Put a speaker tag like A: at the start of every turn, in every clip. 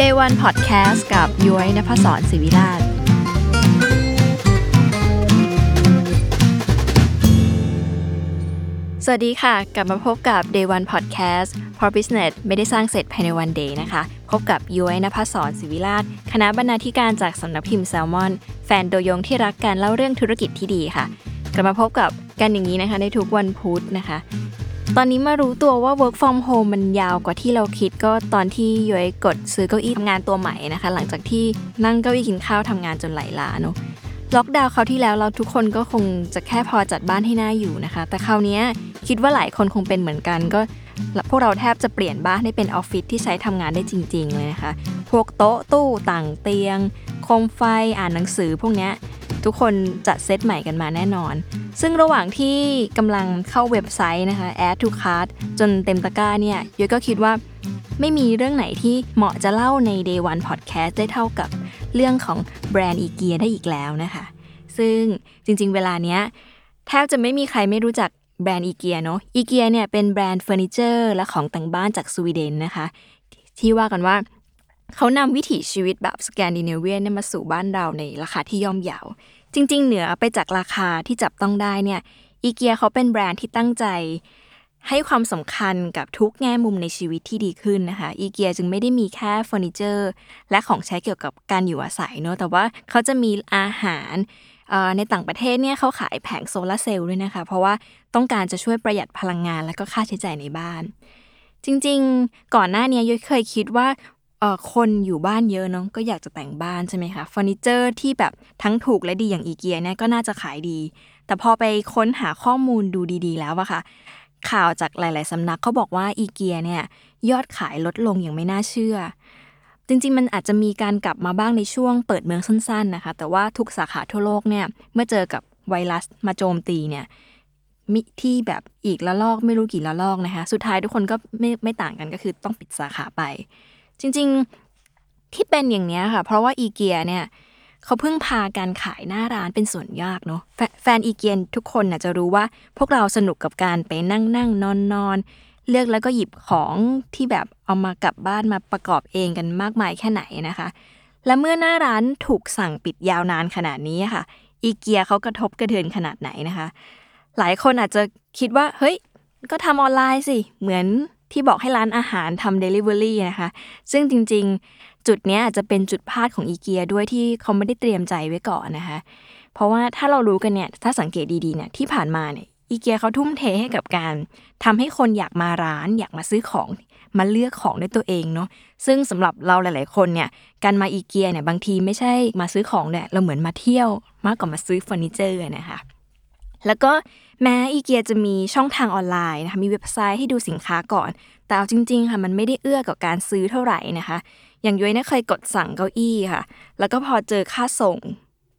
A: Day One Podcast กับย้อยนภศรศิวิราช สวัสดีค่ะ กลับมาพบกับ Day One Podcast เพราะ Business ไม่ได้สร้างเสร็จภายในวันเดย์นะคะ พบกับย้อยนภศรศิวิราช คณะบรรณาธิการจากสำนักพิมพ์แซลมอน แฟนตัวยงที่รักการเล่าเรื่องธุรกิจที่ดีค่ะ กลับมาพบกับ กันอย่างนี้นะคะในทุกวันพุธนะคะ ตอนนี้มารู้ตัวว่า work from home มันยาวกว่าที่เราคิดก็ตอนที่ย้อยกดซื้อเก้าอี้ทำงานตัวใหม่นะคะ หลังจากที่นั่งเก้าอี้กินข้าวทำงานจนไหลล้าเนอะล็อกดาวน์คราวที่แล้วเราทุกคนก็คงจะแค่พอจัดบ้านให้หน่าอยู่นะคะ แต่คราวนี้คิดว่าหลายคนคงเป็นเหมือนกันก็พวกเราแทบจะเปลี่ยนบ้านให้เป็นออฟฟิศที่ใช้ทำงานได้จริง ๆ เลยนะคะ พวกโต๊ะตู้ต่างเตียง โคมไฟอ่านหนังสือพวกนี้ทุกคนจัดเซตใหม่กันมาแน่นอน ซึ่งระหว่างที่กำลังเข้าเว็บไซต์นะคะ add to cart จนเต็มตะกร้าเนี่ยย้ยก็คิดว่าไม่มีเรื่องไหนที่เหมาะจะเล่าใน day one podcast ได้เท่ากับเรื่องของแบรนด์อีเกียได้อีกแล้วนะคะ ซึ่งจริงๆ เวลาเนี้ยแทบจะไม่มีใครไม่รู้จักแบรนด์อีเกียเนาะอีเกียเนี่ยเป็นแบรนด์เฟอร์นิเจอร์และของแต่งบ้านจากสวีเดนนะคะ ที่ว่ากันว่า เขานำวิถีชีวิตแบบสแกนดิเนเวียนมาสู่บ้านเราในราคาที่ย่อมเยาว จริง ๆ เหนือไปจากราคาที่จับต้องได้เนี่ยอีเกียเขาเป็นแบรนด์ที่ตั้งใจ ให้ความสำคัญกับทุกแง่มุมในชีวิตที่ดีขึ้นนะคะอีเกียจึงไม่ได้มีแค่เฟอร์นิเจอร์ และของใช้เกี่ยวกับการอยู่อาศัยเนอะแต่ว่าเขาจะมีอาหารในต่างประเทศเนี่ยเขาขายแผงโซลาร์เซลล์ด้วยนะคะ เพราะว่าต้องการจะช่วยประหยัดพลังงานและก็ค่าใช้จ่ายในบ้าน จริงๆ ก่อนหน้านี้ยุ้ยเคยคิดว่า คนอยู่บ้านเยอะเนาะก็อยากจะแต่งบ้านใช่ไหมคะเฟอร์นิเจอร์ที่แบบทั้งถูกและดีอย่างอีเกียเนี่ยก็น่าจะขายดี แต่พอไปค้นหาข้อมูลดูดีๆ แล้วอะค่ะ ข่าวจากหลายๆสำนักเขาบอกว่าอีเกียเนี่ยยอดขายลดลงอย่างไม่น่าเชื่อ จริงๆ มันอาจจะมีการกลับมาบ้างในช่วงเปิดเมืองสั้นๆนะคะ แต่ว่าทุกสาขาทั่วโลกเนี่ยเมื่อเจอกับไวรัสมาโจมตีเนี่ยมิที่แบบอีกละลอกไม่รู้กี่ละลอกนะคะ สุดท้ายทุกคนก็ไม่ไม่ต่างกันก็คือต้องปิดสาขาไป จริงๆที่เป็นอย่างนี้ค่ะ เพราะว่าอีเกียเนี่ยเขาเพิ่งพาการขายหน้าร้านเป็นส่วนยากเนาะแฟนอีเกียทุกคนน่ะจะรู้ว่าพวกเราสนุกกับการไปนั่งนั่งนอนนอนเลือกแล้วก็หยิบของที่แบบเอามากลับบ้านมาประกอบเองกันมากมายแค่ไหนนะคะ และเมื่อหน้าร้านถูกสั่งปิดยาวนานขนาดนี้ค่ะ อีเกียเขากระทบกระเทือนขนาดไหนนะคะ หลายคนอาจจะคิดว่า เฮ้ย ก็ทำออนไลน์สิ เหมือน ที่บอกให้ร้านอาหารทำเดลิเวอรี่นะคะ ซึ่งจริงๆ จุดนี้อาจจะเป็นจุดพลาดของอีเกียด้วยที่เขาไม่ได้เตรียมใจไว้ก่อนนะคะ เพราะว่าถ้าเรารู้กันเนี่ย ถ้าสังเกตดีๆเนี่ยที่ผ่านมาเนี่ยอีเกียเขาทุ่มเทให้กับการทำให้คนอยากมาร้าน อยากมาซื้อของมาเลือกของด้วยตัวเองเนาะซึ่งสำหรับเราหลาย ๆ คนเนี่ยการมาอีเกียเนี่ยบางทีไม่ใช่มาซื้อของเนี่ยเราเหมือนมาเที่ยวมากกว่ามาซื้อเฟอร์นิเจอร์นะคะแล้วก็ แม้อีเกียจะมีช่องทางออนไลน์นะคะมีเว็บไซต์ให้ดูสินค้าก่อน แต่เอาจริงๆค่ะมันไม่ได้เอื้อกับการซื้อเท่าไหร่นะคะ อย่างย้อยเนี่ยเคยกดสั่งเก้าอี้ค่ะ แล้วก็พอเจอค่าส่ง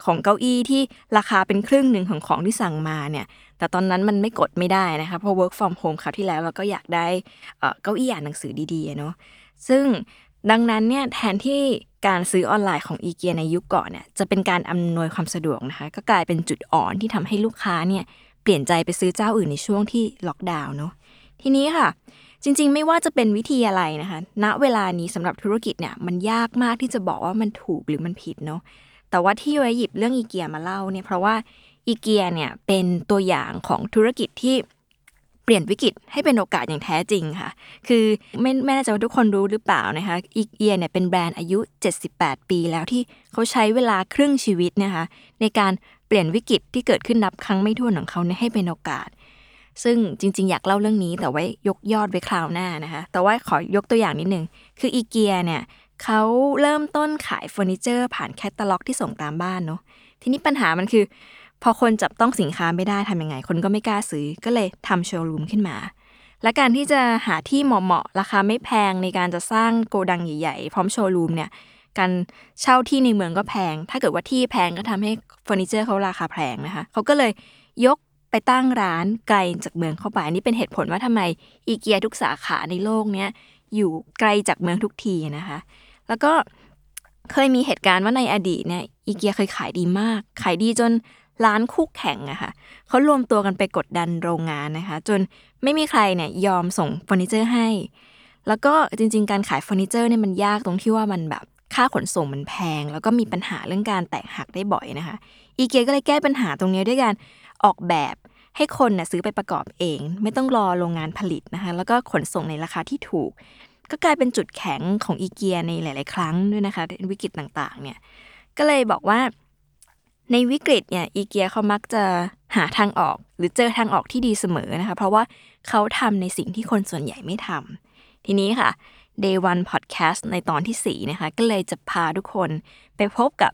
A: ของเก้าอี้ที่ราคาเป็นครึ่งหนึ่งของของที่สั่งมาเนี่ยแต่ตอนนั้นมันไม่กดไม่ได้นะคะเพราะ work from home คราวที่แล้วเราก็อยากได้เก้าอี้อ่านหนังสือดีๆเนาะซึ่งดังนั้นเนี่ยแทนที่การซื้อออนไลน์ของอีเกียในยุคก่อนเนี่ยจะเป็นการอำนวยความสะดวกนะคะ ก็กลายเป็นจุดอ่อนที่ทำให้ลูกค้าเนี่ย เปลี่ยนใจไปซื้อเจ้าอื่นในช่วงที่ล็อกดาวน์เนาะทีนี้ค่ะ จริงๆ ไม่ว่าจะเป็นวิธีอะไรนะคะณเวลานี้สำหรับธุรกิจเนี่ยมันยากมากที่จะบอกว่ามันถูกหรือมันผิดเนาะแต่ว่าที่ย้อยหยิบเรื่องอีเกียมาเล่าเนี่ยเพราะว่าอีเกียเนี่ยเป็นตัวอย่างของธุรกิจที่เปลี่ยนวิกฤตให้เป็นโอกาสอย่างแท้จริงค่ะ คือไม่ไม่แน่ใจว่าทุกคนรู้หรือเปล่านะคะอีเกียเนี่ยเป็นแบรนด์อายุ 78 ปีแล้วที่เขาใช้เวลาครึ่งชีวิตนะคะในการ ลี่ยนวิกฤตที่เกิดขึ้นนับครั้งไม่ถ้วนของเขาให้เป็นโอกาส ซึ่งจริง ๆ อยากเล่าเรื่องนี้แต่ไว้ยกยอดไว้คราวหน้านะคะ แต่ว่าขอยกตัวอย่างนิดนึง คืออีเกียเนี่ยเขาเริ่มต้นขายเฟอร์นิเจอร์ ผ่านแคตตาล็อกที่ส่งตามบ้านเนาะ ทีนี้ปัญหามันคือ พอคนจับต้องสินค้าไม่ได้ทำยังไง คนก็ไม่กล้าซื้อ ก็เลยทำโชว์รูมขึ้นมา และการที่จะหาที่เหมาะๆ ราคาไม่แพงในการจะสร้างโกดังใหญ่ๆ พร้อมโชว์รูมเนี่ย การเช่าที่ในเมืองก็แพง ถ้าเกิดว่าที่แพงก็ทำให้เฟอร์นิเจอร์เขาราคาแพงนะคะเขาก็เลยยกไปตั้งร้านไกลจากเมืองเข้าไปอันนี้เป็นเหตุผลว่าทำไมอีเกียทุกสาขาในโลกเนี้ยอยู่ไกลจากเมืองทุกทีนะคะ แล้วก็เคยมีเหตุการณ์ว่าในอดีตเนี่ยอีเกียเคยขายดีมาก ขายดีจนร้านคู่แข่งอะค่ะเขารวมตัวกันไปกดดันโรงงานนะคะ จนไม่มีใครเนี่ยยอมส่งเฟอร์นิเจอร์ให้ แล้วก็จริง ๆ การขายเฟอร์นิเจอร์เนี่ยมันยากตรงที่ว่ามันแบบ ค่าขนส่งมันแพง แล้วก็มีปัญหาเรื่องการแตกหักได้บ่อยนะคะ อีเกียก็เลยแก้ปัญหาตรงนี้ด้วยการออกแบบให้คนน่ะซื้อไปประกอบเอง ไม่ต้องรอโรงงานผลิตนะคะ แล้วก็ขนส่งในราคาที่ถูก ก็กลายเป็นจุดแข็งของอีเกียในหลาย ๆ ครั้งด้วยนะคะในวิกฤตต่างๆ เนี่ยก็เลยบอกว่าในวิกฤตเนี่ยอีเกียเขามักจะหาทางออก หรือเจอทางออกที่ดีเสมอนะคะ เพราะว่าเขาทำในสิ่งที่คนส่วนใหญ่ไม่ทำทีนี้ค่ะ Day One Podcast ในตอนที่ 4 นะคะ ก็เลยจะพาทุกคนไปพบกับ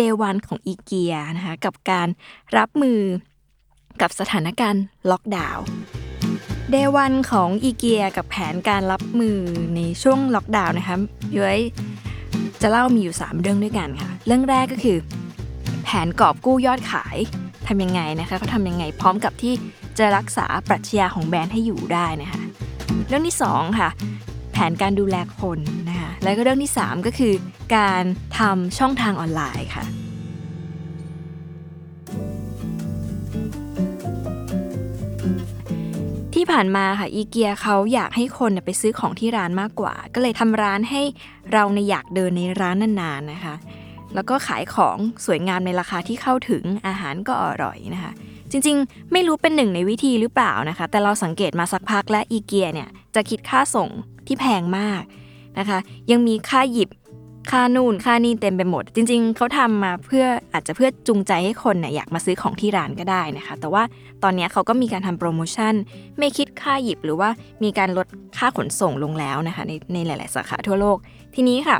A: Day One ของอีเกียนะคะ กับการรับมือกับสถานการณ์ล็อกดาวน์ Day One ของอีเกียกับแผนการรับมือในช่วงล็อกดาวน์นะคะย้อยจะเล่ามีอยู่ 3 เรื่องด้วยกันค่ะ เรื่องแรกก็คือ แผนกอบกู้ยอดขายทำยังไงนะคะเขาทำยังไงพร้อมกับที่จะรักษาปรัชญาของแบรนด์ให้อยู่ได้นะคะ เรื่องที่2ค่ะ นการดูแลคนนะคะแล้วก็เรื่องที่ 3 ก็คือการทำช่องทางออนไลน์ค่ะที่ผ่านมาค่ะอีเกียเขาอยากให้คนไปซื้อของที่ร้านมากกว่า ก็เลยทำร้านให้เราในอยากเดินในร้านนานๆนะคะ แล้วก็ขายของสวยงามในราคาที่เข้าถึงอาหารก็อร่อยนะคะ จริงๆ ไม่รู้เป็นหนึ่งในวิธีหรือเปล่านะคะ แต่เราสังเกตมาสักพักและอีเกียเนี่ยจะคิดค่าส่ง ที่แพงมากนะคะ ยังมีค่าหยิบค่านู่นค่านี่เต็มไปหมด จริง ๆเขาทำมาเพื่ออาจจะเพื่อจูงใจให้คนเนี่ยอยากมาซื้อของที่ร้านก็ได้นะคะ แต่ว่าตอนนี้เขาก็มีการทำโปรโมชั่น ไม่คิดค่าหยิบหรือว่ามีการลดค่าขนส่งลงแล้วนะคะในในหลาย ๆ สาขาทั่วโลก ทีนี้ค่ะ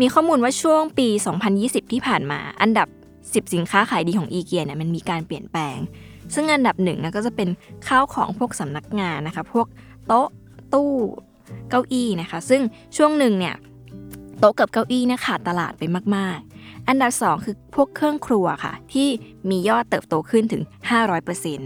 A: มีข้อมูลว่าช่วงปี 2020 ที่ผ่านมา อันดับ 10 สินค้าขายดีของอีเกียเนี่ยมันมีการเปลี่ยนแปลง ซึ่งอันดับหนึ่งนะก็จะเป็นข้าวของพวกสำนักงานนะคะ พวกโต๊ะตู้ เก้าอี้นะคะ ซึ่งช่วงหนึ่งเนี่ยโต๊ะกับเก้าอี้เนี่ยขาดตลาดไปมาก ๆ อันดับ 2 คือพวกเครื่องครัวค่ะ ที่มียอดเติบโตขึ้นถึง 500%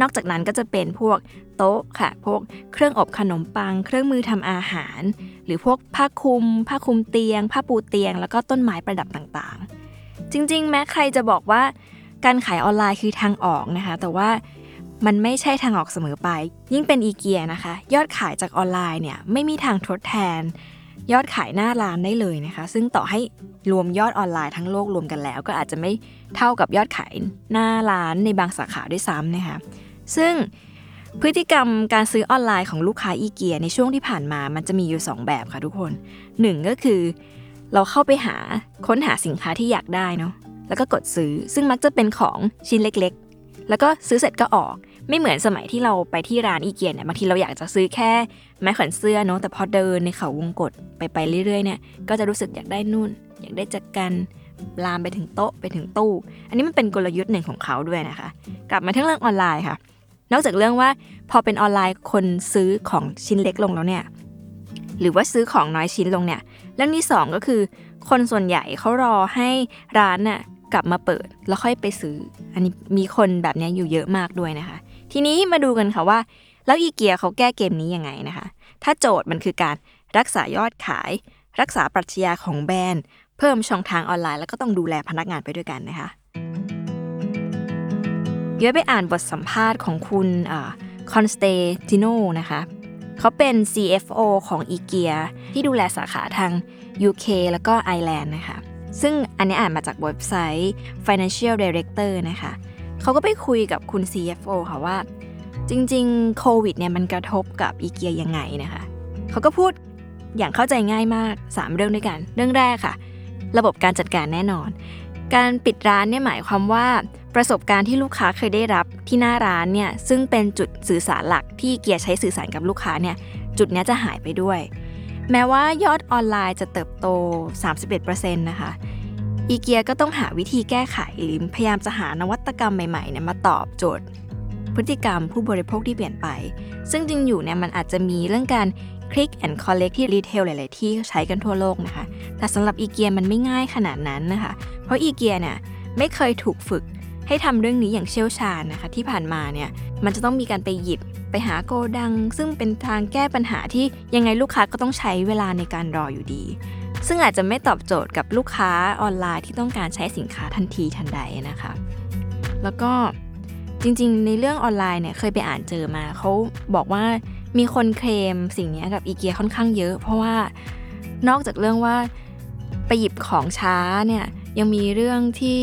A: นอกจากนั้นก็จะเป็นพวกโต๊ะค่ะ พวกเครื่องอบขนมปัง เครื่องมือทำอาหาร หรือพวกผ้าคลุม ผ้าคลุมเตียง ผ้าปูเตียง แล้วก็ต้นไม้ประดับต่างๆ จริง ๆ แม้ใครจะบอกว่าการขายออนไลน์คือทางออกนะคะ แต่ว่า มันไม่ใช่ทางออกเสมอไป ยิ่งเป็นอีเกียนะคะ ยอดขายจากออนไลน์เนี่ยไม่มีทางทดแทน ยอดขายหน้าร้านได้เลยนะคะ ซึ่งต่อให้รวมยอดออนไลน์ทั้งโลกรวมกันแล้ว ก็อาจจะไม่เท่ากับยอดขายหน้าร้านในบางสาขาด้วยซ้ำนะคะ ซึ่งพฤติกรรมการซื้อออนไลน์ของลูกค้าอีเกียในช่วงที่ผ่านมามันจะมีอยู่ 2 แบบค่ะทุกคน 1 ก็คือ เราเข้าไปหาค้นหาสินค้าที่อยากได้เนาะแล้วก็กดซื้อซึ่งมักจะเป็นของชิ้นเล็ก แล้วก็ซื้อเสร็จก็ออก ไม่เหมือนสมัยที่เราไปที่ร้านอีเกียเนี่ยบางทีเราอยากจะซื้อแค่ไม้แขวนเสื้อเนาะแต่พอเดินในเขาวงกตไปไปเรื่อยๆเนี่ยก็จะรู้สึกอยากได้นู่น อยากได้จักกันลามไปถึงโต๊ะไปถึงตู้ อันนี้มันเป็นกลยุทธ์หนึ่งของเขาด้วยนะคะ กลับมาที่เรื่องออนไลน์ค่ะ นอกจากเรื่องว่าพอเป็นออนไลน์คนซื้อของชิ้นเล็กลงแล้วเนี่ยหรือว่าซื้อของน้อยชิ้นลงเนี่ยเรื่องที่สองก็คือ คนส่วนใหญ่เขารอให้ร้านน่ะ กลับมาเปิดแล้วค่อยไปซื้อ อันนี้มีคนแบบนี้อยู่เยอะมากด้วยนะคะ ทีนี้มาดูกันค่ะว่า แล้วอีเกียเขาแก้เกมนี้ยังไงนะคะ ถ้าโจทย์มันคือการรักษายอดขาย รักษาปรัชญาของแบรนด์ เพิ่มช่องทางออนไลน์ แล้วก็ต้องดูแลพนักงานไปด้วยกันนะคะเยอะไปอ่านบทสัมภาษณ์ของคุณคอนสเตติโนนะคะเขาเป็น CFO ของอีเกียที่ดูแลสาขาทาง UK แล้วก็ไอร์แลนด์นะคะ ซึ่งอันนี้อ่านมาจากเว็บไซต์ Financial Director นะคะเขาก็ไปคุยกับคุณ CFO ค่ะว่า จริงๆโควิดเนี่ยมันกระทบกับอีเกียยังไงนะคะเขาก็พูดอย่างเข้าใจง่ายมาก 3 เรื่องด้วยกัน เรื่องแรกค่ะ ระบบการจัดการแน่นอน การปิดร้านเนี่ยหมายความว่าประสบการณ์ที่ลูกค้าเคยได้รับที่หน้าร้านเนี่ยซึ่งเป็นจุดสื่อสารหลักที่เกียร์ใช้สื่อสารกับลูกค้าเนี่ยจุดนี้จะหายไปด้วย แม้ว่ายอดออนไลน์จะเติบโต 31%นะคะอีเกียก็ต้องหาวิธีแก้ไขหรือพยายามจะหานวัตกรรมใหม่ๆเนี่ยมาตอบโจทย์ พฤติกรรมผู้บริโภคที่เปลี่ยนไป ซึ่งจริงอยู่เนี่ยมันอาจจะมีเรื่องการ click and collect ที่ retail หลาย ๆ ที่ใช้กันทั่วโลกนะคะ แต่สำหรับอีเกียมันไม่ง่ายขนาดนั้นนะคะ เพราะอีเกียเนี่ยไม่เคยถูกฝึก ให้ทำเรื่องนี้อย่างเชี่ยวชาญนะคะ ที่ผ่านมาเนี่ยมันจะต้องมีการไปหยิบไปหาโกดัง ซึ่งเป็นทางแก้ปัญหาที่ยังไงลูกค้าก็ต้องใช้เวลาในการรออยู่ดี ซึ่งอาจจะไม่ตอบโจทย์กับลูกค้าออนไลน์ที่ต้องการใช้สินค้าทันทีทันใดนะคะ แล้วก็จริงๆ ในเรื่องออนไลน์เนี่ยเคยไปอ่านเจอมาเขาบอกว่ามีคนเคลมสิ่งนี้กับอีเกียค่อนข้างเยอะ เพราะว่านอกจากเรื่องว่าไปหยิบของช้าเนี่ยยังมีเรื่องที่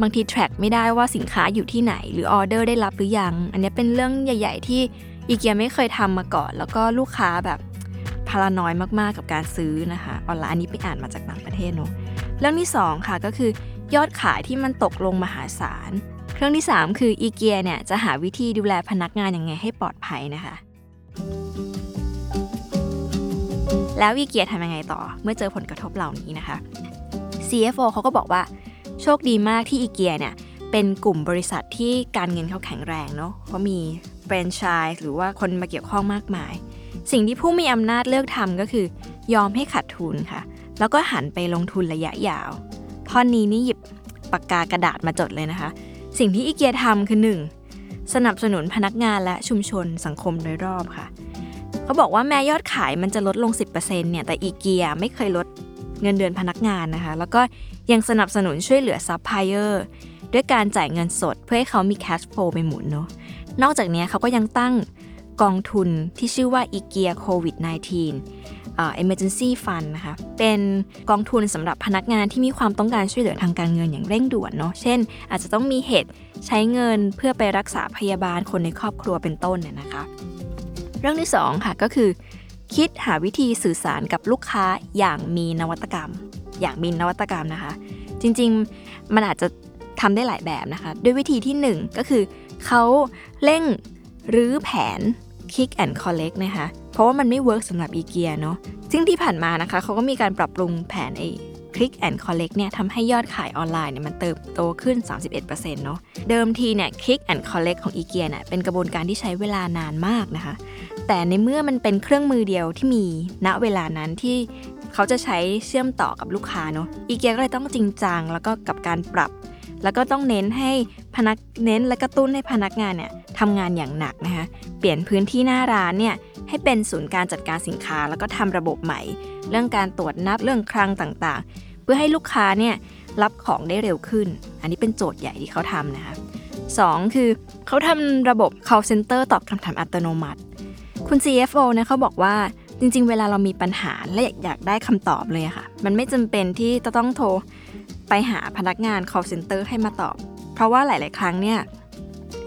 A: บางที track ไม่ได้ว่าสินค้าอยู่ที่ไหน หรือออเดอร์ได้รับหรือยัง อันนี้เป็นเรื่องใหญ่ ๆ ที่อีเกียไม่เคยทำมาก่อน แล้วก็ลูกค้าแบบพารานอยมากๆกับการซื้อนะคะออนไลน์อันนี้ไปอ่านมาจากต่างประเทศเนาะเรื่องที่ 2 ค่ะก็คือยอดขายที่มันตกลงมหาศาลเรื่องที่ 3 คืออีเกียเนี่ยจะหาวิธีดูแลพนักงานยังไงให้ปลอดภัยนะคะ แล้วอีเกียทำยังไงต่อเมื่อเจอผลกระทบเหล่านี้นะคะ CFO เขาก็บอกว่า โชคดีมากที่อีเกียเนี่ยเป็นกลุ่มบริษัทที่การเงินเขาแข็งแรงเนาะเพราะมีแฟรนไชส์หรือว่าคนมาเกี่ยวข้องมากมาย สิ่งที่ผู้มีอำนาจเลือกทำก็คือยอมให้ขาดทุนค่ะ แล้วก็หันไปลงทุนระยะยาว ท่อนนี้นี่หยิบปากกากระดาษมาจดเลยนะคะ สิ่งที่อีเกียทำคือ 1. สนับสนุนพนักงานและชุมชนสังคมโดยรอบค่ะ เขาบอกว่าแม้ยอดขายมันจะลดลง 10%เนี่ยแต่อีเกียไม่เคยลด เงินเดือนพนักงานนะคะ แล้วก็ยังสนับสนุนช่วยเหลือซัพพลายเออร์ด้วยการจ่ายเงินสดเพื่อให้เขามีแคชโฟลไปหมุนเนาะนอกจากนี้เขาก็ยังตั้งกองทุนที่ชื่อว่าอีเกียโควิด -19 uh, emergency fund นะคะ เป็นกองทุนสำหรับพนักงานที่มีความต้องการช่วยเหลือทางการเงินอย่างเร่งด่วนเนาะ เช่น อาจจะต้องมีเหตุใช้เงินเพื่อไปรักษาพยาบาลคนในครอบครัวเป็นต้นเนี่ยนะคะ เรื่องที่2ค่ะก็คือ คิดหาวิธีสื่อสารกับลูกค้าอย่างมีนวัตกรรม อย่างมีนวัตกรรมนะคะ จริงๆมันอาจจะทำได้หลายแบบนะคะ ด้วยวิธีที่ 1 ก็คือเขาเร่งรื้อแผน Kick and Collect นะคะ เพราะว่ามันไม่ work สำหรับอีเกียเนาะซึ่งที่ผ่านมานะคะเขาก็มีการปรับปรุงแผนไอ Click and Collect เนี่ยทำให้ยอดขายออนไลน์เนี่ยมันเติบโตขึ้น 31%เนาะเดิมทีเนี่ย Click and Collect ของอีเกียเนี่ยเป็นกระบวนการที่ใช้เวลานานมากนะคะ แต่ในเมื่อมันเป็นเครื่องมือเดียวที่มีณเวลานั้นที่เขาจะใช้เชื่อมต่อกับลูกค้าเนาะอีเกียก็เลยต้องจริงจังแล้วก็กับการปรับ แล้วก็ต้องเน้นให้พนักเน้นและกระตุ้นให้พนักงานเนี่ยทำงานอย่างหนักนะคะเปลี่ยนพื้นที่หน้าร้านเนี่ยให้เป็นศูนย์การจัดการสินค้า แล้วก็ทำระบบใหม่ เรื่องการตรวจนับเรื่องคลังต่างๆ เพื่อให้ลูกค้าเนี่ยรับของได้เร็วขึ้น อันนี้เป็นโจทย์ใหญ่ที่เขาทำนะคะสองคือเขาทำระบบ call center ตอบคำถามอัตโนมัติ คุณ CFO นะเขาบอกว่าจริง ๆ เวลาเรามีปัญหาและอยากได้คำตอบเลยค่ะ มันไม่จำเป็นที่จะต้องโทรไปหาพนักงาน call center ให้มาตอบ เพราะว่าหลาย ๆ ครั้งเนี่ย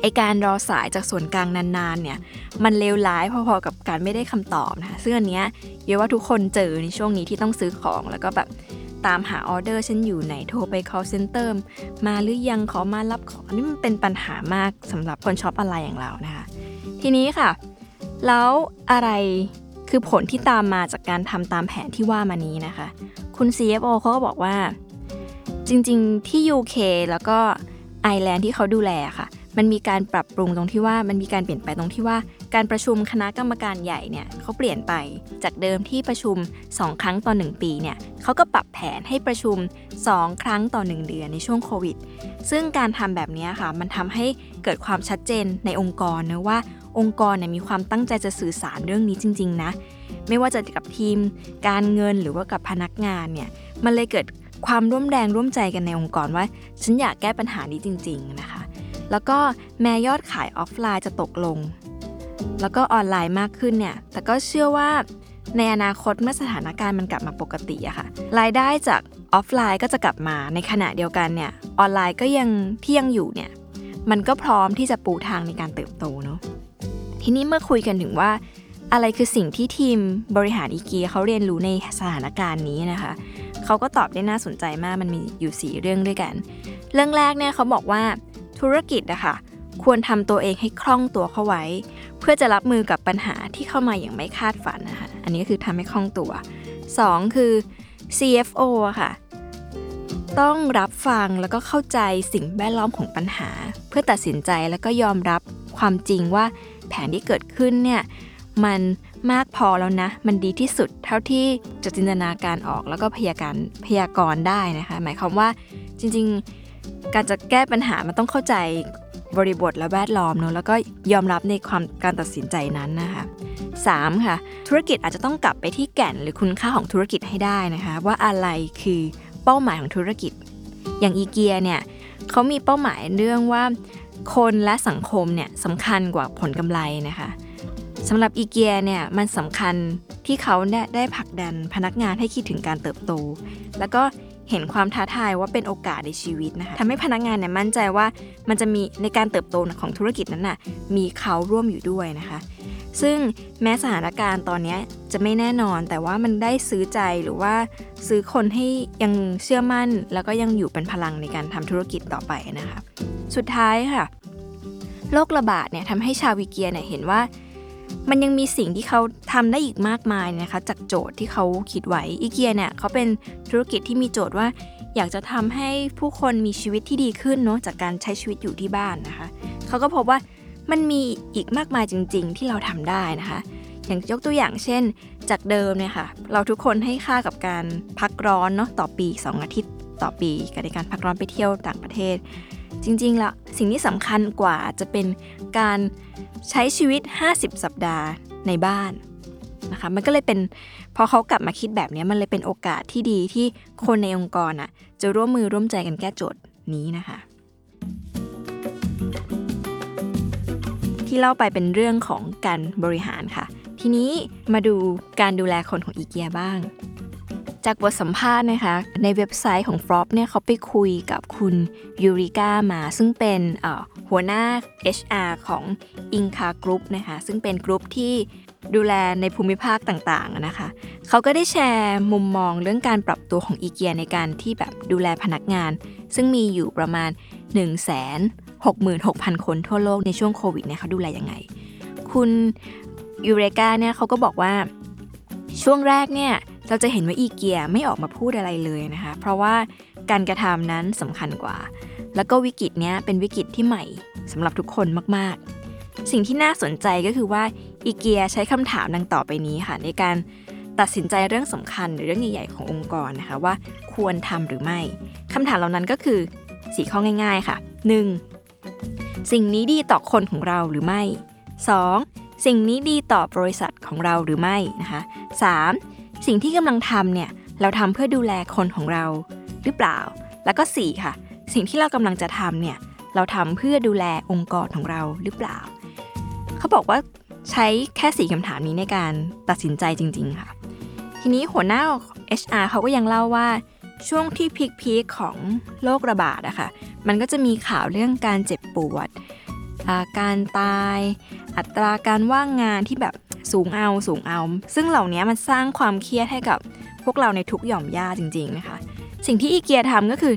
A: ไอการรอสายจากส่วนกลางนานๆเนี่ยมันเลวร้ายพอๆกับการไม่ได้คำตอบนะคะซึ่งอันเนี้ยเยอะว่าทุกคนเจอในช่วงนี้ที่ต้องซื้อของแล้วก็แบบ ตามหาออเดอร์ฉันอยู่ไหนโทรไป call center มาหรือยังขอมารับของนี่มันเป็นปัญหามากสำหรับคน shop online อย่างเรานะคะทีนี้ค่ะ แล้วอะไรคือผลที่ตามมาจากการทำตามแผนที่ว่ามานี้นะคะ คุณ CFO เขาก็บอกว่า จริงๆที่ UK แล้วก็ไอร์แลนด์ที่เขาดูแลค่ะ มันมีการปรับปรุงตรงที่ว่ามันมีการเปลี่ยนไปตรงที่ว่า การประชุมคณะกรรมการใหญ่เนี่ยเขาเปลี่ยนไปจากเดิมที่ประชุม 2 ครั้งต่อ 1 ปีเนี่ยเขาก็ปรับแผนให้ประชุม 2 ครั้งต่อ 1 เดือนในช่วงโควิด ซึ่งการทำแบบนี้ค่ะ มันทำให้เกิดความชัดเจนในองค์กรนะว่าองค์กรเนี่ยมีความตั้งใจจะสื่อสารเรื่องนี้จริง ๆ นะ ไม่ว่าจะกับทีม การเงินหรือว่ากับพนักงานเนี่ยมันเลยเกิดความร่วมแรงร่วมใจกันในองค์กรว่า ฉันอยากแก้ปัญหานี้จริง ๆ นะคะ แล้วก็แม้ยอดขายออฟไลน์จะตกลง แล้วก็ออนไลน์มากขึ้นเนี่ย แต่ก็เชื่อว่าในอนาคตเมื่อสถานการณ์มันกลับมาปกติอะค่ะ รายได้จากออฟไลน์ก็จะกลับมาในขณะเดียวกันเนี่ยออนไลน์ก็ยังที่ยังอยู่เนี่ยมันก็พร้อมที่จะปูทางในการเติบโตเนาะทีนี้เมื่อคุยกันถึงว่า อะไรคือสิ่งที่ทีมบริหารอีเกียเขาเรียนรู้ในสถานการณ์นี้นะคะเขาก็ตอบได้น่าสนใจมากมันมีอยู่ 4 เรื่องด้วยกัน เรื่องแรกเนี่ยเขาบอกว่าธุรกิจอะคะ่ะ ควรทำตัวเองให้คล่องตัวเข้าไว้ เพื่อจะรับมือกับปัญหาที่เข้ามาอย่างไม่คาดฝันนะคะ อันนี้ก็คือทำให้คล่องตัว 2 คือ CFO อะค่ะ ต้องรับฟังแล้วก็เข้าใจสิ่งแวดล้อมของปัญหา เพื่อตัดสินใจแล้วก็ยอมรับความจริงว่าแผนที่เกิดขึ้นเนี่ยมันมากพอแล้วนะ มันดีที่สุดเท่าที่จะจินตนาการออกแล้วก็พยาการพยากรณ์ได้นะคะ หมายความว่าจริงๆ การจะแก้ปัญหามันต้องเข้าใจ บริบทและแวดล้อมเนอะแล้วก็ยอมรับในความการตัดสินใจนั้นนะคะ 3. ค่ะธุรกิจอาจจะต้องกลับไปที่แก่นหรือคุณค่าของธุรกิจให้ได้นะคะว่าอะไรคือเป้าหมายของธุรกิจ อย่างอีเกียเนี่ยเขามีเป้าหมายเรื่องว่า คนและสังคมเนี่ยสำคัญกว่าผลกำไรนะคะสำหรับอีเกียเนี่ยมันสำคัญที่เขาได้ได้ผลักดันพนักงานให้คิดถึงการเติบโต แล้วก็ เห็นความท้าทายว่าเป็นโอกาสในชีวิตนะคะทำให้พนักงานเนี่ยมั่นใจว่ามันจะมีในการเติบโตของธุรกิจนั้นน่ะมีเขาร่วมอยู่ด้วยนะคะ ซึ่งแม้สถานการณ์ตอนนี้จะไม่แน่นอน แต่ว่ามันได้ซื้อใจหรือว่าซื้อคนให้ยังเชื่อมั่น แล้วก็ยังอยู่เป็นพลังในการทำธุรกิจต่อไปนะคะ สุดท้ายค่ะโรคระบาดเนี่ยทำให้ชาววิเกียเนี่ยเห็นว่า มันยังมีสิ่งที่เขาทำได้อีกมากมายนะคะ จากโจทย์ที่เขาคิดไว้อีเกียเนี่ยเขาเป็นธุรกิจที่มีโจทย์ว่า อยากจะทำให้ผู้คนมีชีวิตที่ดีขึ้นเนาะจากการใช้ชีวิตอยู่ที่บ้านนะคะเขาก็พบว่ามันมีอีกมากมายจริง ๆ ที่เราทำได้นะคะ อย่างยกตัวอย่างเช่น จากเดิมเนี่ยค่ะเราทุกคนให้ค่ากับการพักร้อนเนาะต่อปี 2 อาทิตย์ต่อปีกับในการพักร้อนไปเที่ยวต่างประเทศ จริงๆแล้วสิ่งที่สำคัญกว่าจะเป็นการใช้ชีวิต 50 สัปดาห์ในบ้านนะคะมันก็เลยเป็นพอเขากลับมาคิดแบบนี้มันเลยเป็นโอกาสที่ดีที่คนในองค์กรอะจะร่วมมือร่วมใจกันแก้โจทย์นี้นะคะ ที่เล่าไปเป็นเรื่องของการบริหารค่ะ ทีนี้มาดูการดูแลคนของอีเกียบ้าง จากบทสัมภาษณ์นะคะ ในเว็บไซต์ของฟรอปเนี่ยเขาไปคุยกับคุณยูริก้ามาซึ่งเป็นหัวหน้า HR ของ Inca Group นะคะ ซึ่งเป็นกลุ่มที่ดูแลในภูมิภาคต่างๆนะคะ เขาก็ได้แชร์มุมมองเรื่องการปรับตัวของอีเกียในการที่แบบดูแลพนักงาน ซึ่งมีอยู่ประมาณ 1 6 6 0 0 0 คนทั่วโลกในช่วงโควิดเนี่ยเขาดูแลยังไง คุณยูเรกาเนี่ยเขาก็บอกว่าช่วงแรกเนี่ย เราจะเห็นว่าอีเกียไม่ออกมาพูดอะไรเลยนะคะ เพราะว่าการกระทำนั้นสำคัญกว่า แล้วก็วิกฤตเนี้ยเป็นวิกฤตที่ใหม่สำหรับทุกคนมากๆ สิ่งที่น่าสนใจก็คือว่าอีเกียใช้คำถามดังต่อไปนี้ค่ะ ในการตัดสินใจเรื่องสำคัญหรือเรื่องใหญ่ๆขององค์กรนะคะว่าควรทำหรือไม่คำถามเหล่านั้นก็คือสีข้อง่าย ๆค่ะ 1. สิ่งนี้ดีต่อคนของเราหรือไม่ 2. สิ่งนี้ดีต่อบริษัทของเราหรือไม่นะคะ 3. สิ่งที่กำลังทำเนี่ยเราทำเพื่อดูแลคนของเราหรือเปล่า แล้วก็ 4 ค่ะ สิ่งที่เรากำลังจะทำเนี่ยเราทำเพื่อดูแลองค์กรของเราหรือเปล่า เขาบอกว่าใช้แค่สี่คำถามนี้ในการตัดสินใจจริง ๆ ค่ะ ทีนี้หัวหน้า HR เขาก็ยังเล่าว่าช่วงที่พีคๆของโรคระบาดอะค่ะ มันก็จะมีข่าวเรื่องการเจ็บปวด การตาย อัตราการว่างงานที่แบบ สูงเอาสูงเอา ซึ่งเหล่านี้มันสร้างความเครียดให้กับพวกเราในทุกหย่อมย่าจริงๆนะคะ สิ่งที่อีเกียทำก็คือ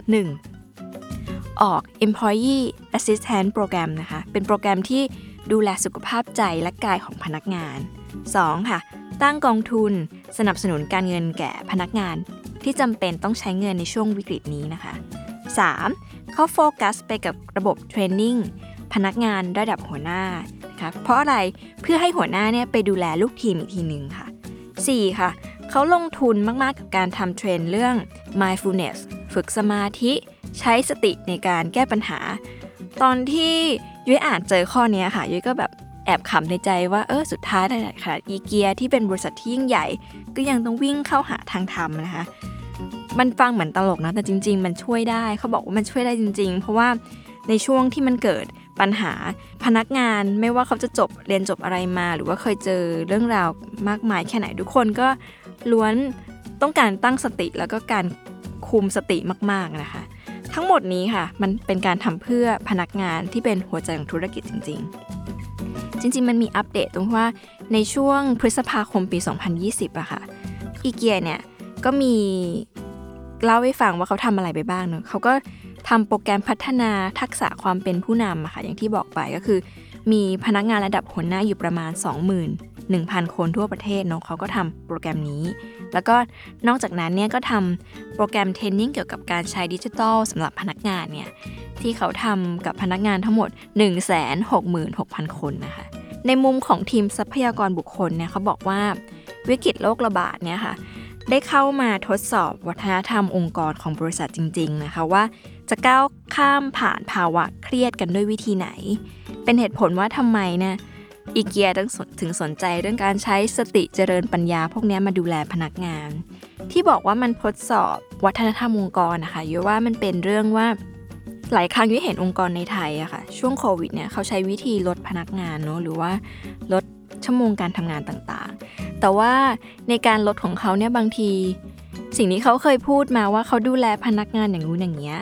A: 1. ออก employee assistance program นะคะ เป็นโปรแกรมที่ดูแลสุขภาพใจและกายของพนักงาน 2. ค่ะ ตั้งกองทุนสนับสนุนการเงินแก่พนักงานที่จำเป็นต้องใช้เงินในช่วงวิกฤตนี้นะคะ 3. เขาโฟกัสไปกับระบบเทรนนิ่งพนักงานระดับหัวหน้า คะเพราะอะไรเพื่อให้หัวหน้าเนี่ยไปดูแลลูกทีมอีกทีหนึ่งค่ะ 4. ค่ะ เขาลงทุนมากๆกับการทำเทรนเรื่อง mindfulness ฝึกสมาธิใช้สติในการแก้ปัญหา ตอนที่ยุ้ยอ่านเจอข้อนี้ค่ะยุ้ยก็แบบแอบขำในใจว่าเออสุดท้ายขนาดอีเกียที่เป็นบริษัทที่ยิ่งใหญ่ ก็ยังต้องวิ่งเข้าหาทางธรรมนะคะ มันฟังเหมือนตลกนะแต่จริง ๆ มันช่วยได้เขาบอกว่ามันช่วยได้จริง ๆ เพราะว่าในช่วงที่มันเกิด ปัญหาพนักงานไม่ว่าเขาจะจบเรียนจบอะไรมา หรือว่าเคยเจอเรื่องราวมากมายแค่ไหนทุกคนก็ล้วนต้องการตั้งสติแล้วก็การคุมสติมากๆนะคะ ทั้งหมดนี้ค่ะ มันเป็นการทำเพื่อพนักงานที่เป็นหัวใจของธุรกิจจริง ๆ จริง ๆ มันมีอัปเดตตรงว่าในช่วงพฤษภาคมปี 2020อะค่ะอีเกียเนี่ยก็มีเล่าให้ฟังว่าเขาทำอะไรไปบ้างเนอะเขาก็ ทำโปรแกรมพัฒนาทักษะความเป็นผู้นำอะค่ะอย่างที่บอกไปก็คือ มีพนักงานระดับหัวหน้าอยู่ประมาณ 21,000 คนทั่วประเทศเนาะเขาก็ทำโปรแกรมนี้ แล้วก็นอกจากนั้นเนี่ยก็ทำโปรแกรมเทรนนิ่งเกี่ยวกับการใช้ดิจิทัลสำหรับพนักงานเนี่ยที่เขาทำกับพนักงานทั้งหมด 166,000 คนนะคะในมุมของทีมทรัพยากรบุคคลเนี่ยเขาบอกว่าวิกฤตโรคระบาดเนี่ยค่ะได้เข้ามาทดสอบวัฒนธรรมองค์กรของบริษัทจริง ๆ นะคะว่า จะก้าวข้ามผ่านภาวะเครียดกันด้วยวิธีไหน เป็นเหตุผลว่าทำไมนี่ยอีเกียถึงสนใจเรื่องการใช้สติเจริญปัญญา พวกนี้มาดูแลพนักงาน ที่บอกว่ามันทดสอบวัฒนธรรมองค์กรนะคะยว่ามันเป็นเรื่องว่าหลายครั้งที่เห็นองค์กรในไทยอะคะ่ะช่วงโควิดเนี่ยเขาใช้วิธีลดพนักงานเนาะหรือว่าลดชั่วโมงการทำงานต่างๆ แต่ว่าในการลดของเขาเนี่ยบางที สิ่งที่เขาเคยพูดมาว่าเขาดูแลพนักงานอย่างนู้นอย่างเงี้ย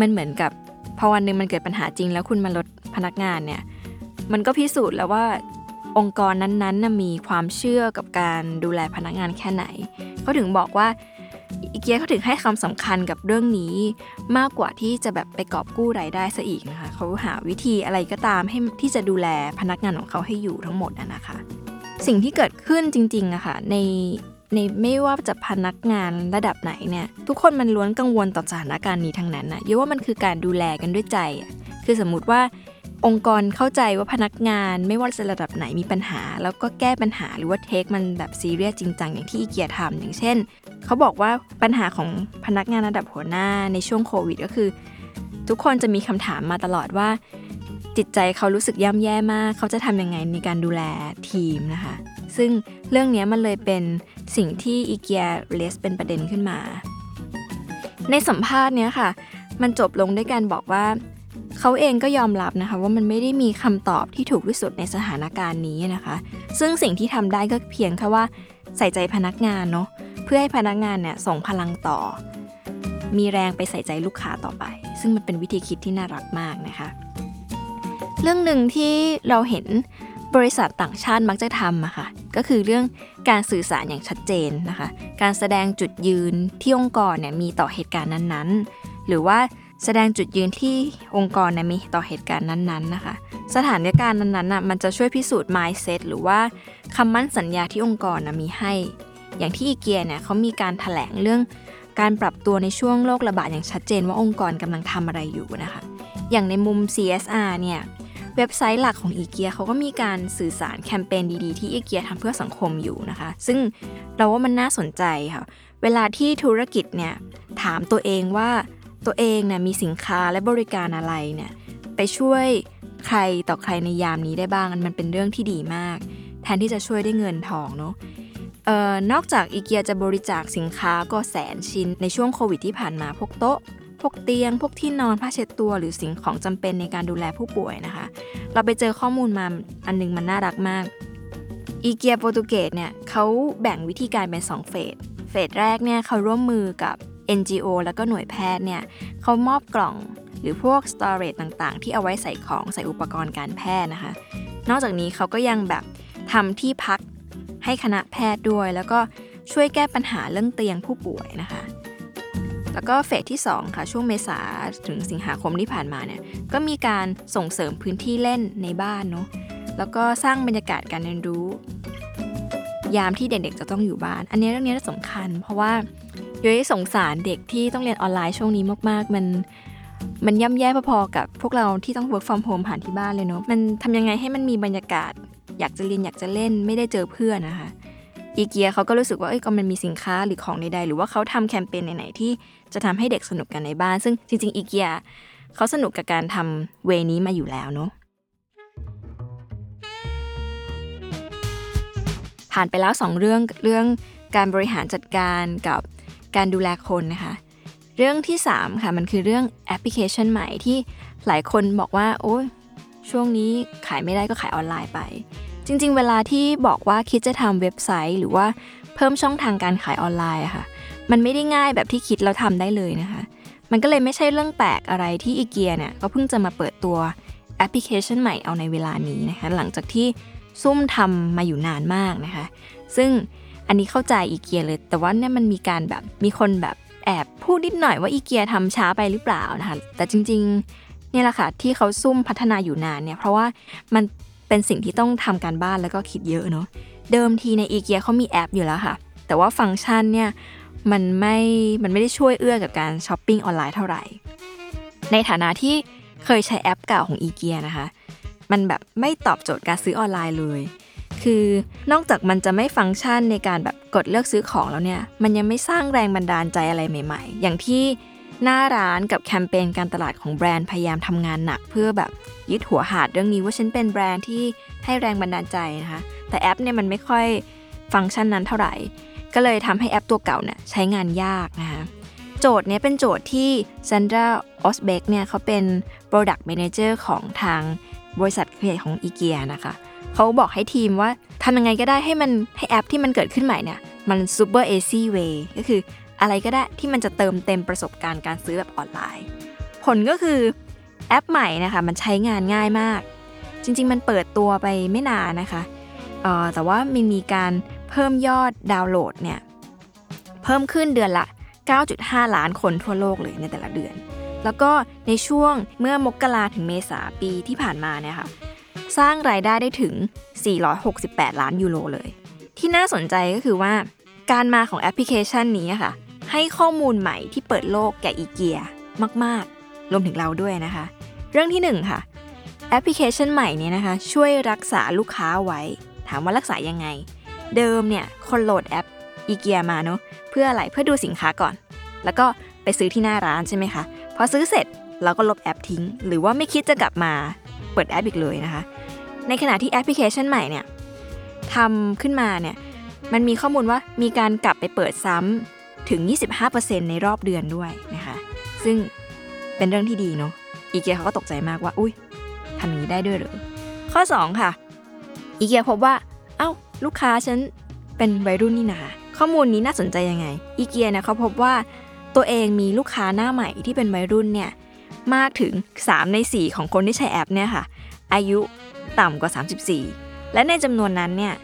A: มันเหมือนกับพอวันหนึ่งมันเกิดปัญหาจริง แล้วคุณมาลดพนักงานเนี่ยมันก็พิสูจน์แล้วว่าองค์กรนั้นๆมีความเชื่อกับการดูแลพนักงานแค่ไหนเขาถึงบอกว่าอีเกียเขาถึงให้ความสำคัญกับเรื่องนี้ มากกว่าที่จะแบบไปกอบกู้รายได้ซะอีกนะคะเขาหาวิธีอะไรก็ตามให้ที่จะดูแลพนักงานของเขาให้อยู่ทั้งหมดนะคะ สิ่งที่เกิดขึ้นจริงๆอะคะ่ะใน ในไม่ว่าจะพนักงานระดับไหนเนี่ยทุกคนมันล้วนกังวลต่อสถานการณ์นี้ทั้งนั้นนะเยอะว่ามันคือการดูแลกันด้วยใจคือสมมุติว่าองค์กรเข้าใจว่าพนักงานไม่ว่าจะระดับไหนมีปัญหา แล้วก็แก้ปัญหาหรือว่าเทคมันแบบซีเรียสจริงจังอย่างที่อีเกียทำอย่างเช่น เขาบอกว่าปัญหาของพนักงานระดับหัวหน้าในช่วงโควิดก็คือ ทุกคนจะมีคำถามมาตลอดว่า จิตใจเขารู้สึกย่ำแย่มาก เขาจะทำยังไงในการดูแลทีมนะคะ ซึ่งเรื่องนี้มันเลยเป็นสิ่งที่อีเกียเลสเป็นประเด็นขึ้นมา ในสัมภาษณ์เนี้ยค่ะ มันจบลงด้วยการบอกว่า เขาเองก็ยอมรับนะคะ ว่ามันไม่ได้มีคำตอบที่ถูกที่สุดในสถานการณ์นี้นะคะ ซึ่งสิ่งที่ทำได้ก็เพียงแค่ว่าใส่ใจพนักงานเนาะเพื่อให้พนักงานเนี่ยส่งพลังต่อ มีแรงไปใส่ใจลูกค้าต่อไป ซึ่งมันเป็นวิธีคิดที่น่ารักมากนะคะ เรื่องหนึ่งที่เราเห็นบริษัทต่างชาติมักจะทำอะค่ะก็คือเรื่องการสื่อสารอย่างชัดเจนนะคะ การแสดงจุดยืนที่องค์กรเนี่ยมีต่อเหตุการณ์นั้นๆ หรือว่าแสดงจุดยืนที่องค์กรเนี่ยมีต่อเหตุการณ์นั้นๆนะคะ สถานการณ์นั้นๆน่ะมันจะช่วยพิสูจน์ mindset หรือว่าคำมั่นสัญญาที่องค์กรนะมีให้ อย่างที่อีเกียเนี่ยเขามีการถแถลงเรื่องการปรับตัวในช่วงโรคระบาดอย่างชัดเจนว่าองค์กรกำลังทำอะไรอยู่นะคะ อย่างในมุม CSR เนี่ย เว็บไซต์หลักของอีเกียเขาก็มีการสื่อสารแคมเปญดีๆที่อีเกียทำเพื่อสังคมอยู่นะคะ ซึ่งเราว่ามันน่าสนใจค่ะ เวลาที่ธุรกิจเนี่ยถามตัวเองว่าตัวเองเนี่ยมีสินค้าและบริการอะไรเนี่ยไปช่วยใครต่อใครในยามนี้ได้บ้างมันเป็นเรื่องที่ดีมาก แทนที่จะช่วยได้เงินทองเนาะออนอกจากอีเกียจะบริจาคสินค้าก็แสนชิ้นในช่วงโควิดที่ผ่านมาพวกโต๊ะ พวกเตียง พวกที่นอนผ้าเช็ดตัวหรือสิ่งของจำเป็นในการดูแลผู้ป่วยนะคะ เราไปเจอข้อมูลมาอันนึงมันน่ารักมากอีเกียโปรตุเกสเนี่ยเขาแบ่งวิธีการเป็น 2 เฟส เฟสแรกเนี่ยเขาร่วมมือกับ NGO แล้วก็หน่วยแพทย์เนี่ยเขามอบกล่องหรือพวก storage ต่างๆ ที่เอาไว้ใส่ของใส่อุปกรณ์การแพทย์นะคะ นอกจากนี้เขาก็ยังแบบทำที่พักให้คณะแพทย์ด้วย แล้วก็ช่วยแก้ปัญหาเรื่องเตียงผู้ป่วยนะคะ แล้วก็เฟสที่2ค่ะช่วงเมษาถึงสิงหาคมที่ผ่านมาเนี่ยก็มีการส่งเสริมพื้นที่เล่นในบ้านเนาะแล้วก็สร้างบรรยากาศการเรียนรู้ ยามที่เด็กๆจะต้องอยู่บ้าน อันนี้เรื่องนี้สำคัญ เพราะว่าย้อยสงสารเด็กที่ต้องเรียนออนไลน์ช่วงนี้มากๆ มันมันย่ำแย่พอๆกับพวกเราที่ต้อง work from home ผ่านที่บ้านเลยเนาะมันทำยังไงให้มันมีบรรยากาศ อยากจะเรียนอยากจะเล่นไม่ได้เจอเพื่อนนะคะอีเกียเขาก็รู้สึกว่าเอ้ยก็มันมีสินค้าหรือของใดๆ หรือว่าเขาทำแคมเปญไหนๆที่ จะทำให้เด็กสนุกกันในบ้าน ซึ่งจริง ๆ อีเกียเขาสนุกกับการทำเวนี้มาอยู่แล้วเนาะผ่านไปแล้ว 2 เรื่องเรื่องการบริหารจัดการกับการดูแลคนนะคะเรื่องที่ 3 ค่ะ มันคือเรื่องแอปพลิเคชันใหม่ที่หลายคนบอกว่า โอ้ยช่วงนี้ขายไม่ได้ก็ขายออนไลน์ไป จริง ๆ เวลาที่บอกว่าคิดจะทำเว็บไซต์ หรือว่าเพิ่มช่องทางการขายออนไลน์อะค่ะ มันไม่ได้ง่ายแบบที่คิดแล้วทำได้เลยนะคะ มันก็เลยไม่ใช่เรื่องแปลกอะไรที่อีเกียเนี่ยก็เพิ่งจะมาเปิดตัวแอปพลิเคชันใหม่เอาในเวลานี้นะคะ หลังจากที่ซุ่มทำมาอยู่นานมากนะคะ ซึ่งอันนี้เข้าใจอีเกียเลย แต่ว่าเนี่ยมันมีการแบบมีคนแบบแอบพูดนิดหน่อยว่าอีเกียทำช้าไปหรือเปล่านะคะ แต่จริงๆเนี่ยแหละค่ะที่เขาซุ่มพัฒนาอยู่นานเนี่ยเพราะว่ามันเป็นสิ่งที่ต้องทำการบ้านแล้วก็คิดเยอะเนาะเดิมทีในอีเกียเขามีแอปอยู่แล้วค่ะ แต่ว่าฟังก์ชันเนี่ย มันไม่มันไม่ได้ช่วยเอื้อกับการ shopping online เท่าไหร่ ในฐานะที่เคยใช้แอปเก่าของอีเกียนะคะ มันแบบไม่ตอบโจทย์การซื้อออนไลน์เลย คือนอกจากมันจะไม่ฟังก์ชันในการแบบกดเลือกซื้อของแล้วเนี่ย มันยังไม่สร้างแรงบันดาลใจอะไรใหม่ ๆ อย่างที่หน้าร้านกับแคมเปญการตลาดของแบรนด์พยายามทำงานหนัก เพื่อแบบยึดหัวหาดเรื่องนี้ว่าฉันเป็นแบรนด์ที่ให้แรงบันดาลใจนะคะ แต่แอปเนี่ยมันไม่ค่อยฟังก์ชันนั้นเท่าไหร่ ก็เลยทำให้แอปตัวเก่าเนี่ยใช้งานยากนะคะโจทย์นี้เป็นโจทย์ที่ซันดราออสเบกเนี่ยเขาเป็น Product Manager ของทางบริษัทเครียของอีเกียนะคะเขาบอกให้ทีมว่าทำยังไงก็ได้ให้มันให้แอปที่มันเกิดขึ้นใหม่เนี่ยมัน super easy way ก็คืออะไรก็ได้ที่มันจะเติมเต็มประสบการณ์การซื้อแบบออนไลน์ ผลก็คือแอปใหม่นะคะมันใช้งานง่ายมาก จริง ๆ มันเปิดตัวไปไม่นานนะคะแต่ว่ามันมีการ เพิ่มยอดดาวน์โหลดเนี่ยเพิ่มขึ้นเดือนละ 9.5 ล้านคนทั่วโลกเลยในแต่ละเดือน แล้วก็ในช่วงเมื่อมกราถึงเมษาปีที่ผ่านมาเนี่ยค่ะสร้างรายได้ได้ถึง 468 ล้านยูโรเลย ที่น่าสนใจก็คือว่า การมาของแอปพลิเคชันนี้ค่ะ ให้ข้อมูลใหม่ที่เปิดโลกแก่อีเกียมาก ๆ รวมถึงเราด้วยนะคะ เรื่องที่ 1 ค่ะ แอปพลิเคชันใหม่นี้นะคะ ช่วยรักษาลูกค้าไว้ ถามว่ารักษายังไง เดิมเนี่ยคนโหลด app IKEA มาเนาะเพื่ออะไรเพื่อดูสินค้าก่อน แล้วก็ไปซื้อที่หน้าร้านใช่ไหมคะพอซื้อเสร็จเราก็ลบแอปทิ้ง หรือว่าไม่คิดจะกลับมาเปิดแอปอีกเลยนะคะ ในขณะที่แอปพลิเคชันใหม่เนี่ยทำขึ้นมาเนี่ยมันมีข้อมูลว่ามีการกลับไปเปิดซ้ำถึง 25%ในรอบเดือนด้วยนะคะ ซึ่งเป็นเรื่องที่ดีเนาะอีเกียเขาก็ตกใจมากว่า อุ้ยทำอย่างนี้ได้ด้วยหรือข้อ 2 ค่ะ อีเกียพบว่าเอา้า ลูกค้าฉันเป็นวัยรุ่นนี่นาข้อมูลนี้น่าสนใจยังไง อีเกียเนี่ยเขาพบว่าตัวเองมีลูกค้าหน้าใหม่ที่เป็นวัยรุ่นเนี่ยมากถึง 3 ใน 4 ของคนที่ใช้แอปเนี่ยค่ะ อายุต่ำกว่า 34 และในจำนวนนั้นเนี่ย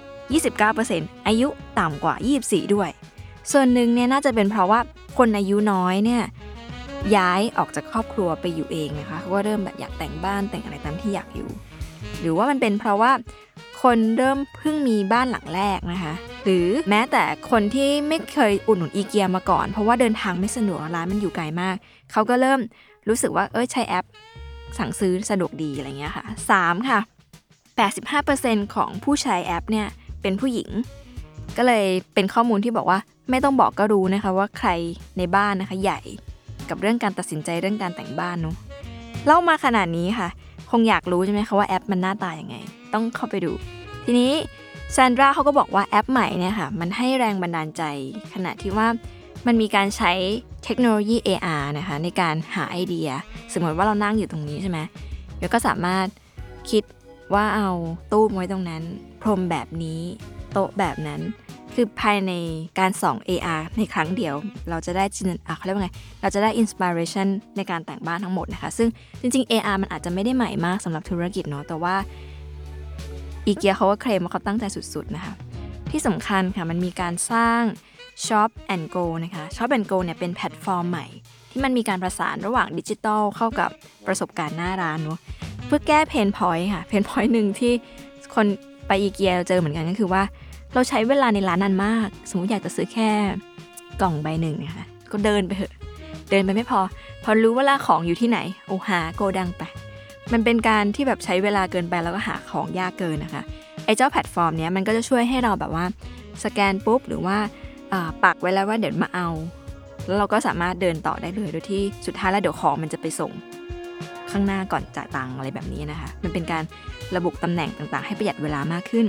A: 29%อายุต่ำกว่า 24 ด้วย ส่วนหนึ่งเนี่ยน่าจะเป็นเพราะว่าคนอายุน้อยเนี่ยย้ายออกจากครอบครัวไปอยู่เองนะคะเขาก็เริ่มแบบอยากแต่งบ้านแต่งอะไรตามที่อยากอยู่ หรือว่ามันเป็นเพราะว่า คนเริ่มเพิ่งมีบ้านหลังแรกนะคะ หรือแม้แต่คนที่ไม่เคยอุดหนุนอีเกียมาก่อน เพราะว่าเดินทางไม่สะดวกร้านมันอยู่ไกลมาก เขาก็เริ่มรู้สึกว่าเออใช้แอป สั่งซื้อสะดวกดีอะไรเงี้ยค่ะ 3 ค่ะ 85%ของผู้ใช้แอปเนี่ยเป็นผู้หญิง ก็เลยเป็นข้อมูลที่บอกว่าไม่ต้องบอกก็รู้นะคะว่าใครในบ้านนะคะใหญ่กับเรื่องการตัดสินใจเรื่องการแต่งบ้านเนาะเล่ามาขนาดนี้ค่ะ งอยากรู้ใช่ไหมคะว่าแอปมันหน้าตาอย่างไง ต้องเข้าไปดู ทีนี้ซานดราเขาก็บอกว่าแอปใหม่เนี่ยค่ะ มันให้แรงบันดาลใจ ขณะที่ว่ามันมีการใช้เทคโนโลยี AR นะคะ ในการหาไอเดีย สมมติว่าเรานั่งอยู่ตรงนี้ใช่ไหมเดี๋ยวก็สามารถคิดว่าเอาตู้ไว้ตรงนั้น พรมแบบนี้ โต๊ะแบบนั้น คือภายในการส่อง AR ในครั้งเดียว เราจะได้จินอะเขาเรียกว่าไง เราจะได้ inspiration ในการแต่งบ้านทั้งหมดนะคะ ซึ่งจริง ๆ AR มันอาจจะไม่ได้ใหม่มากสำหรับธุรกิจเนาะแต่ว่าอีเกียเขาก็เคลมว่าเขาตั้งใจสุด ๆ นะคะ ที่สำคัญค่ะมันมีการสร้าง Shop and Go นะคะ Shop and Go เนี่ยเป็นแพลตฟอร์มใหม่ ที่มันมีการประสานระหว่างดิจิทัลเข้ากับประสบการณ์หน้าร้านเนาะเพื่อแก้ pain point ค่ะ pain point หนึ่งที่คนไปอีเกียเจอเหมือนกันก็คือว่า เราใช้เวลาในร้านนานมาก สมมติอยากจะซื้อแค่กล่องใบหนึ่งนะคะก็เดินไปเถอะ เดินไปไม่พอ พอรู้ว่าล่าของอยู่ที่ไหน โอ้หาโกดังไป มันเป็นการที่แบบใช้เวลาเกินไปแล้วก็หาของยากเกินนะคะ ไอ้เจ้าแพลตฟอร์มเนี้ยมันก็จะช่วยให้เราแบบว่าสแกนปุ๊บหรือว่าปักไว้แล้วว่าเดี๋ยวมาเอา แล้วเราก็สามารถเดินต่อได้เลยโดยที่สุดท้ายแล้วเดี๋ยวของมันจะไปส่งข้างหน้าก่อนจ่ายตังอะไรแบบนี้นะคะ มันเป็นการระบุตำแหน่งต่างๆ ให้ประหยัดเวลามากขึ้น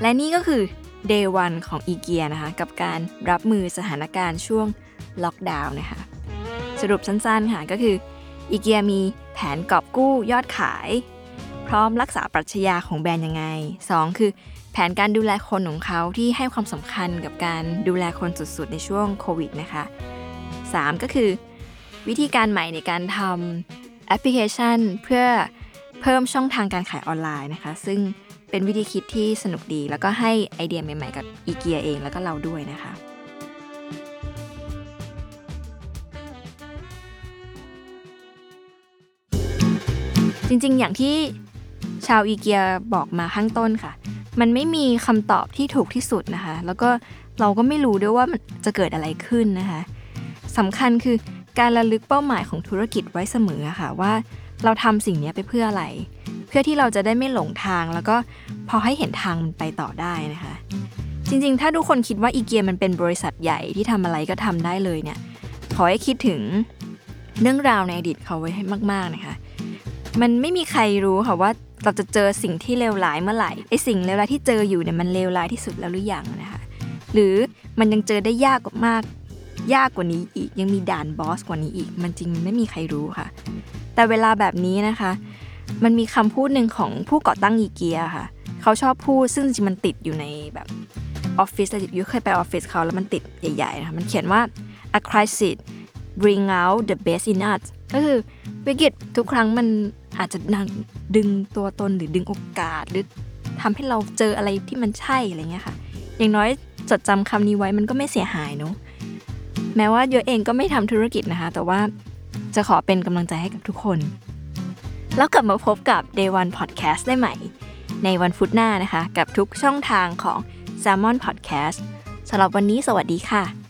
A: และนี่ก็คือ day one ของอีเกียนะคะ กับการรับมือสถานการณ์ช่วงล็อกดาวน์นะคะ สรุปสั้นๆค่ะก็คืออีเกียมีแผนกอบกู้ยอดขาย พร้อมรักษาปรัชญาของแบรนด์ยังไง 2 คือแผนการดูแลคนของเขาที่ให้ความสำคัญกับการดูแลคนสุดๆ ในช่วงโควิดนะคะ 3 ก็คือ วิธีการใหม่ในการทำแอปพลิเคชันเพื่อเพิ่มช่องทางการขายออนไลน์นะคะ ซึ่ง เป็นวิธีคิดที่สนุกดี แล้วก็ให้ไอเดียใหม่ๆ กับอีเกียเองแล้วก็เราด้วยนะคะ จริงๆ อย่างที่ชาวอีเกียบอกมาข้างต้นค่ะ มันไม่มีคำตอบที่ถูกที่สุดนะคะ แล้วก็เราก็ไม่รู้ด้วยว่ามันจะเกิดอะไรขึ้นนะคะสำคัญคือการระลึกเป้าหมายของธุรกิจไว้เสมอค่ะว่าเราทำสิ่งนี้ไปเพื่ออะไร พื่อที่เราจะได้ไม่หลงทาง แล้วก็พอให้เห็นทางมันไปต่อได้นะคะ จริงๆ ถ้าทุกคนคิดว่าอีเกียมันเป็นบริษัทใหญ่ที่ทำอะไรก็ทำได้เลยเนี่ยขอให้คิดถึงเรื่องราวในอดีตเขาไว้ให้มาก ๆนะคะ มันไม่มีใครรู้ค่ะว่าเราจะเจอสิ่งที่เลวร้ายเมื่อไหร่ไอสิ่งเลวร้ายที่เจออยู่เนี่ยมันเลวร้ายที่สุดแล้วหรือยังนะคะ หรือมันยังเจอได้ยากกว่ามาก ยากกว่านี้อีกยังมีด่านบอสกว่านี้อีก มันจริงไม่มีใครรู้ค่ะ แต่เวลาแบบนี้นะคะ มันมีคำพูดหนึ่งของผู้ก่อตั้งอีเกียค่ะ เขาชอบพูดซึ่งจริงๆมันติดอยู่ในแบบออฟฟิศยุเคยไปออฟฟิศเขาแล้วมันติดใหญ่ๆนะคะมันเขียนว่า a crisis bring out the best in us ก็คือวิกฤตทุกครั้งมันอาจจะนดึงตัวตนหรือดึงโอกาส หรือทำให้เราเจออะไรที่มันใช่อะไรเงี้ยค่ะ อย่างน้อยจดจำคำนี้ไว้มันก็ไม่เสียหายเนาะแม้ว่าโยเองก็ไม่ทำธุรกิจนะคะ แต่ว่าจะขอเป็นกำลังใจให้กับทุกคน แล้วกลับมาพบกับ Day One Podcast ได้ใหม่ ในวันพุธหน้านะคะ กับทุกช่องทางของ Salmon Podcast สำหรับวันนี้สวัสดีค่ะ